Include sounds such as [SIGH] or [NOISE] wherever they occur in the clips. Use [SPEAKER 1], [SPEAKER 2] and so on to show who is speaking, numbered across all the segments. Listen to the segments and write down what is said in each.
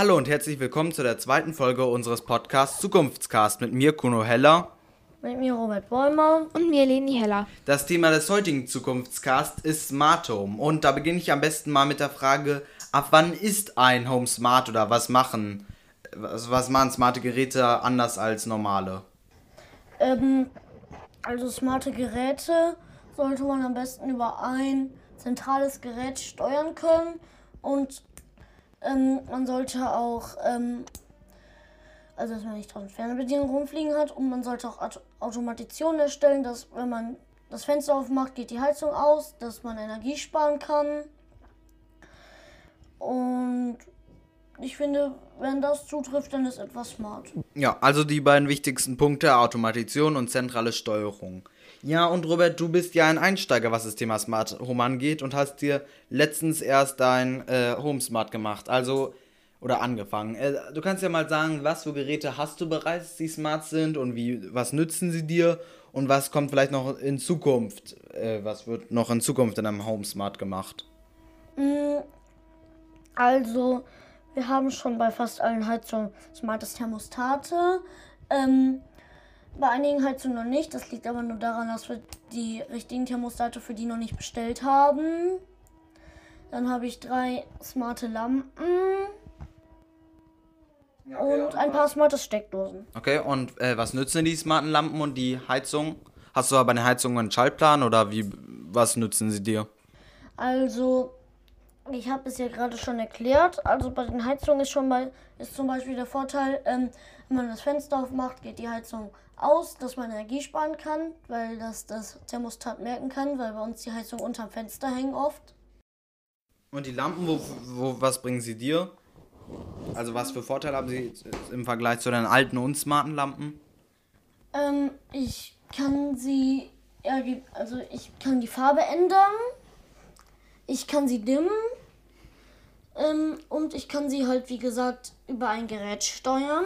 [SPEAKER 1] Hallo und herzlich willkommen zu der zweiten Folge unseres Podcasts Zukunftscast mit mir, Kuno Heller.
[SPEAKER 2] Mit mir, Robert Bäumer.
[SPEAKER 3] Und mir, Leni Heller.
[SPEAKER 1] Das Thema des heutigen Zukunftscasts ist Smart Home. Und da beginne ich am besten mal mit der Frage, ab wann ist ein Home smart oder was machen, was, was machen smarte Geräte anders als normale?
[SPEAKER 2] Ähm, also smarte Geräte sollte man am besten über ein zentrales Gerät steuern können und ähm, man sollte auch, ähm, also dass man nicht draußen Fernbedienung rumfliegen hat und man sollte auch Auto Automationen erstellen, dass wenn man das Fenster aufmacht, geht die Heizung aus, dass man Energie sparen kann. Ich finde, wenn das zutrifft, dann ist etwas smart.
[SPEAKER 1] Ja, also die beiden wichtigsten Punkte, Automation und zentrale Steuerung. Ja, und Robert, du bist ja ein Einsteiger, was das Thema Smart Home angeht und hast dir letztens erst dein äh, Home Smart gemacht, also oder angefangen. Äh, du kannst ja mal sagen, was für Geräte hast du bereits, die smart sind und wie, was nützen sie dir und was kommt vielleicht noch in Zukunft, äh, was wird noch in Zukunft in einem Home Smart gemacht?
[SPEAKER 2] Mm, also, wir haben schon bei fast allen Heizungen smartes Thermostate. Ähm, bei einigen Heizungen noch nicht. Das liegt aber nur daran, dass wir die richtigen Thermostate für die noch nicht bestellt haben. Dann habe ich drei smarte Lampen. und ein paar smarte Steckdosen.
[SPEAKER 1] Okay, und äh, was nützen die smarten Lampen und die Heizung? Hast du aber eine Heizung einen Schaltplan oder wie was nützen sie dir?
[SPEAKER 2] Also, ich habe es ja gerade schon erklärt. Also bei den Heizungen ist schon mal ist zum Beispiel der Vorteil, ähm, wenn man das Fenster aufmacht, geht die Heizung aus, dass man Energie sparen kann, weil das das Thermostat merken kann, weil bei uns die Heizung unterm Fenster hängen oft.
[SPEAKER 1] Und die Lampen, wo, wo, was bringen sie dir? Also was für Vorteile haben sie im Vergleich zu den alten und smarten Lampen?
[SPEAKER 2] Ähm, ich kann sie, ja, also ich kann die Farbe ändern, ich kann sie dimmen ähm, und ich kann sie halt, wie gesagt, über ein Gerät steuern.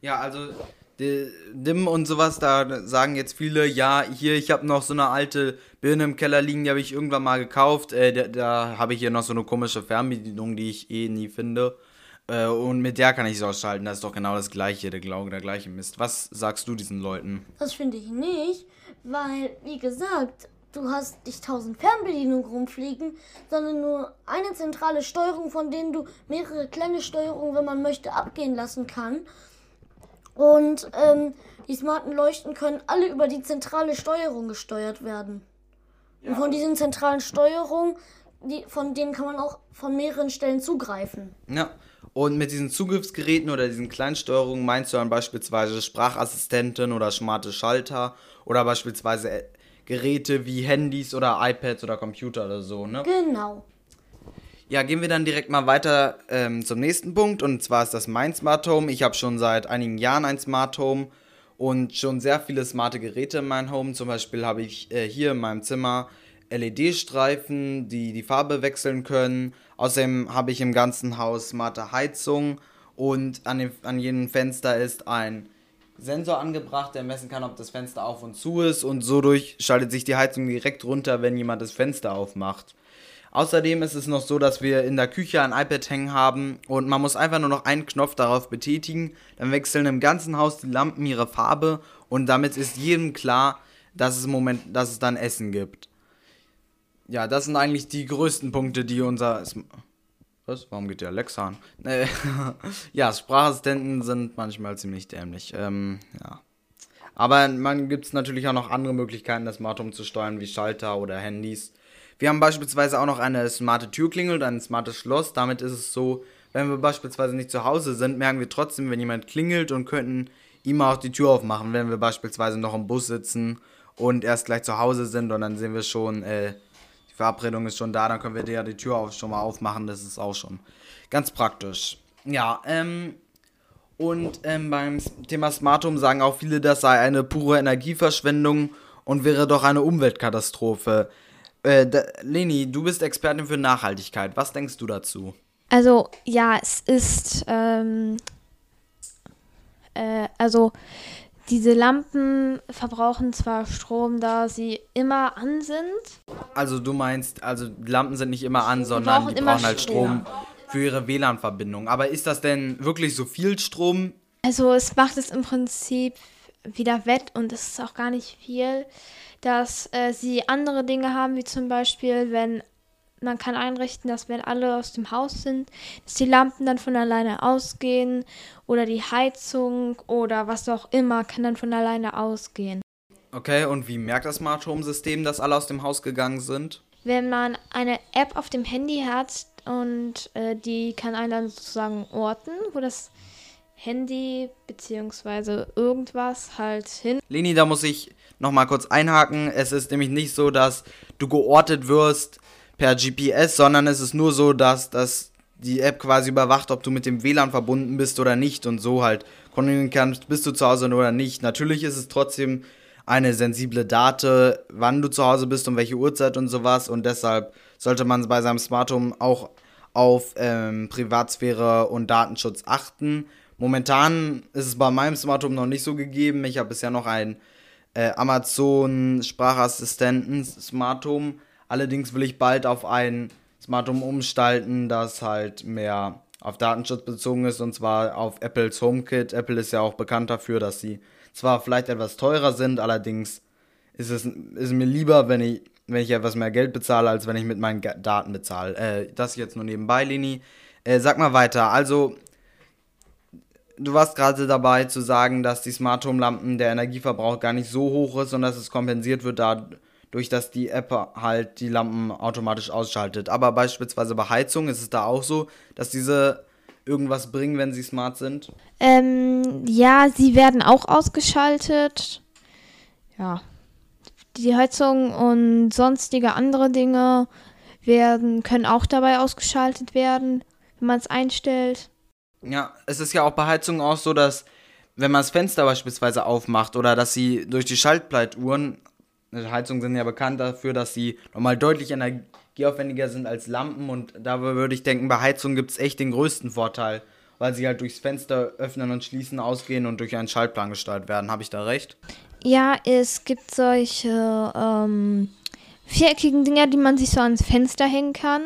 [SPEAKER 1] Ja, also Dim und sowas, da sagen jetzt viele, ja, hier, ich habe noch so eine alte Birne im Keller liegen, die habe ich irgendwann mal gekauft. Äh, da, da habe ich hier noch so eine komische Fernbedienung, die ich eh nie finde. Äh, und mit der kann ich es ausschalten. Das ist doch genau das gleiche, der Glaube, der gleiche Mist. Was sagst du diesen Leuten?
[SPEAKER 2] Das finde ich nicht, weil, wie gesagt, du hast nicht tausend Fernbedienungen rumfliegen, sondern nur eine zentrale Steuerung, von denen du mehrere kleine Steuerungen, wenn man möchte, abgehen lassen kann. Und ähm, die smarten Leuchten können alle über die zentrale Steuerung gesteuert werden. Ja. Und von diesen zentralen Steuerungen, die, von denen kann man auch von mehreren Stellen zugreifen.
[SPEAKER 1] Ja. Und mit diesen Zugriffsgeräten oder diesen Kleinsteuerungen meinst du dann beispielsweise Sprachassistenten oder smarte Schalter oder beispielsweise Geräte wie Handys oder iPads oder Computer oder so, ne?
[SPEAKER 2] Genau.
[SPEAKER 1] Ja, gehen wir dann direkt mal weiter ähm, zum nächsten Punkt und zwar ist das mein Smart Home. Ich habe schon seit einigen Jahren ein Smart Home und schon sehr viele smarte Geräte in meinem Home. Zum Beispiel habe ich äh, hier in meinem Zimmer LED-Streifen, die die Farbe wechseln können. Außerdem habe ich im ganzen Haus smarte Heizung und an, dem, an jedem Fenster ist ein Sensor angebracht, der messen kann, ob das Fenster auf und zu ist und so durch schaltet sich die Heizung direkt runter, wenn jemand das Fenster aufmacht. Außerdem ist es noch so, dass wir in der Küche ein iPad hängen haben und man muss einfach nur noch einen Knopf darauf betätigen. Dann wechseln im ganzen Haus die Lampen ihre Farbe und damit ist jedem klar, dass es im Moment, dass es dann Essen gibt. Ja, das sind eigentlich die größten Punkte, die unser. Was? Warum geht der Alexa an? Äh, [LAUGHS] ja, Sprachassistenten sind manchmal ziemlich dämlich. Ähm, ja. Aber man gibt es natürlich auch noch andere Möglichkeiten, das Smart Home zu steuern, wie Schalter oder Handys. Wir haben beispielsweise auch noch eine smarte Türklingel und ein smartes Schloss. Damit ist es so, wenn wir beispielsweise nicht zu Hause sind, merken wir trotzdem, wenn jemand klingelt und könnten ihm auch die Tür aufmachen, wenn wir beispielsweise noch im Bus sitzen und erst gleich zu Hause sind und dann sehen wir schon, äh, die Verabredung ist schon da, dann können wir ja die Tür auch schon mal aufmachen. Das ist auch schon ganz praktisch. Ja, ähm, und ähm, beim Thema Smart Home sagen auch viele, das sei eine pure Energieverschwendung und wäre doch eine Umweltkatastrophe. Äh, Leni, du bist Expertin für Nachhaltigkeit. Was denkst du dazu?
[SPEAKER 3] Also, ja, es ist, ähm, äh, also, diese Lampen verbrauchen zwar Strom, da sie immer an sind.
[SPEAKER 1] Also, du meinst, also, Lampen sind nicht immer an, sondern die brauchen halt Strom. für ihre WLAN-Verbindung. Aber ist das denn wirklich so viel Strom?
[SPEAKER 3] Also es macht es im Prinzip wieder wett und es ist auch gar nicht viel, dass äh, sie andere Dinge haben, wie zum Beispiel, wenn man kann einrichten, dass wenn alle aus dem Haus sind, dass die Lampen dann von alleine ausgehen oder die Heizung oder was auch immer kann dann von alleine ausgehen.
[SPEAKER 1] Okay, und wie merkt das Smart Home System, dass alle aus dem Haus gegangen sind?
[SPEAKER 3] Wenn man eine App auf dem Handy hat und äh, die kann einen dann sozusagen orten, wo das Handy bzw. irgendwas halt hin.
[SPEAKER 1] Leni, da muss ich nochmal kurz einhaken. Es ist nämlich nicht so, dass du geortet wirst per GPS, sondern es ist nur so, dass, dass die App quasi überwacht, ob du mit dem WLAN verbunden bist oder nicht und so halt kontrollieren kannst, bist du zu Hause oder nicht. Natürlich ist es trotzdem eine sensible Date, wann du zu Hause bist und welche Uhrzeit und sowas und deshalb sollte man bei seinem Smart Home auch auf ähm, Privatsphäre und Datenschutz achten. Momentan ist es bei meinem Smart Home noch nicht so gegeben. Ich habe bisher noch einen äh, Amazon Sprachassistenten Smart Home Allerdings will ich bald auf ein Smart Home umstalten, das halt mehr auf Datenschutz bezogen ist und zwar auf Apples HomeKit. Apple ist ja auch bekannt dafür, dass sie zwar vielleicht etwas teurer sind, allerdings ist es ist mir lieber, wenn ich wenn ich etwas mehr Geld bezahle, als wenn ich mit meinen Daten bezahle. Äh, das jetzt nur nebenbei, Lini. Äh, sag mal weiter. Also, du warst gerade dabei zu sagen, dass die Smart Home Lampen der Energieverbrauch gar nicht so hoch ist und dass es kompensiert wird da durch das die App halt die Lampen automatisch ausschaltet. Aber beispielsweise bei Heizung ist es da auch so, dass diese irgendwas bringen, wenn sie smart sind?
[SPEAKER 3] Ähm, ja, sie werden auch ausgeschaltet. Ja. Die Heizung und sonstige andere Dinge werden, können auch dabei ausgeschaltet werden, wenn man es einstellt.
[SPEAKER 1] Ja, es ist ja auch bei Heizungen auch so, dass wenn man das Fenster beispielsweise aufmacht oder dass sie durch die Schaltpleituhren Heizungen sind ja bekannt dafür, dass sie nochmal deutlich energieaufwendiger sind als Lampen und da würde ich denken, bei Heizungen gibt es echt den größten Vorteil, weil sie halt durchs Fenster öffnen und schließen ausgehen und durch einen Schaltplan gesteuert werden. Habe ich da recht?
[SPEAKER 3] Ja, es gibt solche ähm, viereckigen Dinger, die man sich so ans Fenster hängen kann.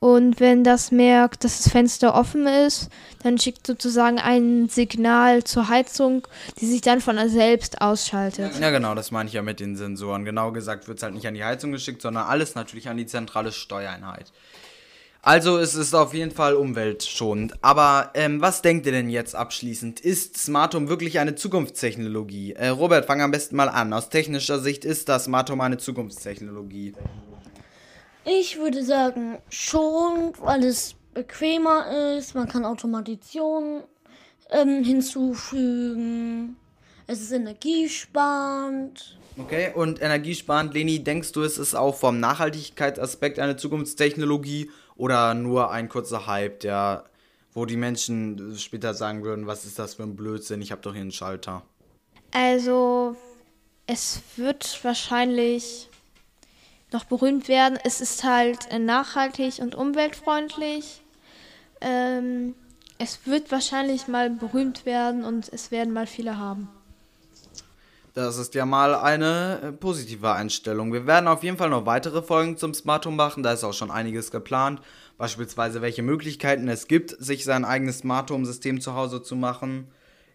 [SPEAKER 3] Und wenn das merkt, dass das Fenster offen ist, dann schickt sozusagen ein Signal zur Heizung, die sich dann von selbst ausschaltet.
[SPEAKER 1] Ja, genau, das meine ich ja mit den Sensoren. Genau gesagt wird es halt nicht an die Heizung geschickt, sondern alles natürlich an die zentrale Steuereinheit. Also es ist auf jeden Fall umweltschonend. Aber ähm, was denkt ihr denn jetzt abschließend? Ist Smart Home wirklich eine Zukunftstechnologie? Äh, Robert, fang am besten mal an. Aus technischer Sicht ist das Smart Home eine Zukunftstechnologie.
[SPEAKER 2] Ich würde sagen schon, weil es bequemer ist. Man kann Automatisation ähm, hinzufügen. Es ist energiesparend.
[SPEAKER 1] Okay, und energiesparend, Leni, denkst du, es ist auch vom Nachhaltigkeitsaspekt eine Zukunftstechnologie oder nur ein kurzer Hype, der, wo die Menschen später sagen würden, was ist das für ein Blödsinn, ich habe doch hier einen Schalter?
[SPEAKER 3] Also, es wird wahrscheinlich noch berühmt werden. Es ist halt äh, nachhaltig und umweltfreundlich. Ähm, es wird wahrscheinlich mal berühmt werden und es werden mal viele haben.
[SPEAKER 1] Das ist ja mal eine äh, positive Einstellung. Wir werden auf jeden Fall noch weitere Folgen zum Smart Home machen. Da ist auch schon einiges geplant. Beispielsweise, welche Möglichkeiten es gibt, sich sein eigenes Smart Home System zu Hause zu machen.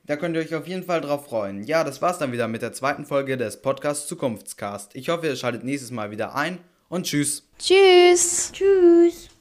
[SPEAKER 1] Da könnt ihr euch auf jeden Fall drauf freuen. Ja, das war's dann wieder mit der zweiten Folge des Podcasts Zukunftscast. Ich hoffe, ihr schaltet nächstes Mal wieder ein und tschüss.
[SPEAKER 3] Tschüss.
[SPEAKER 2] Tschüss.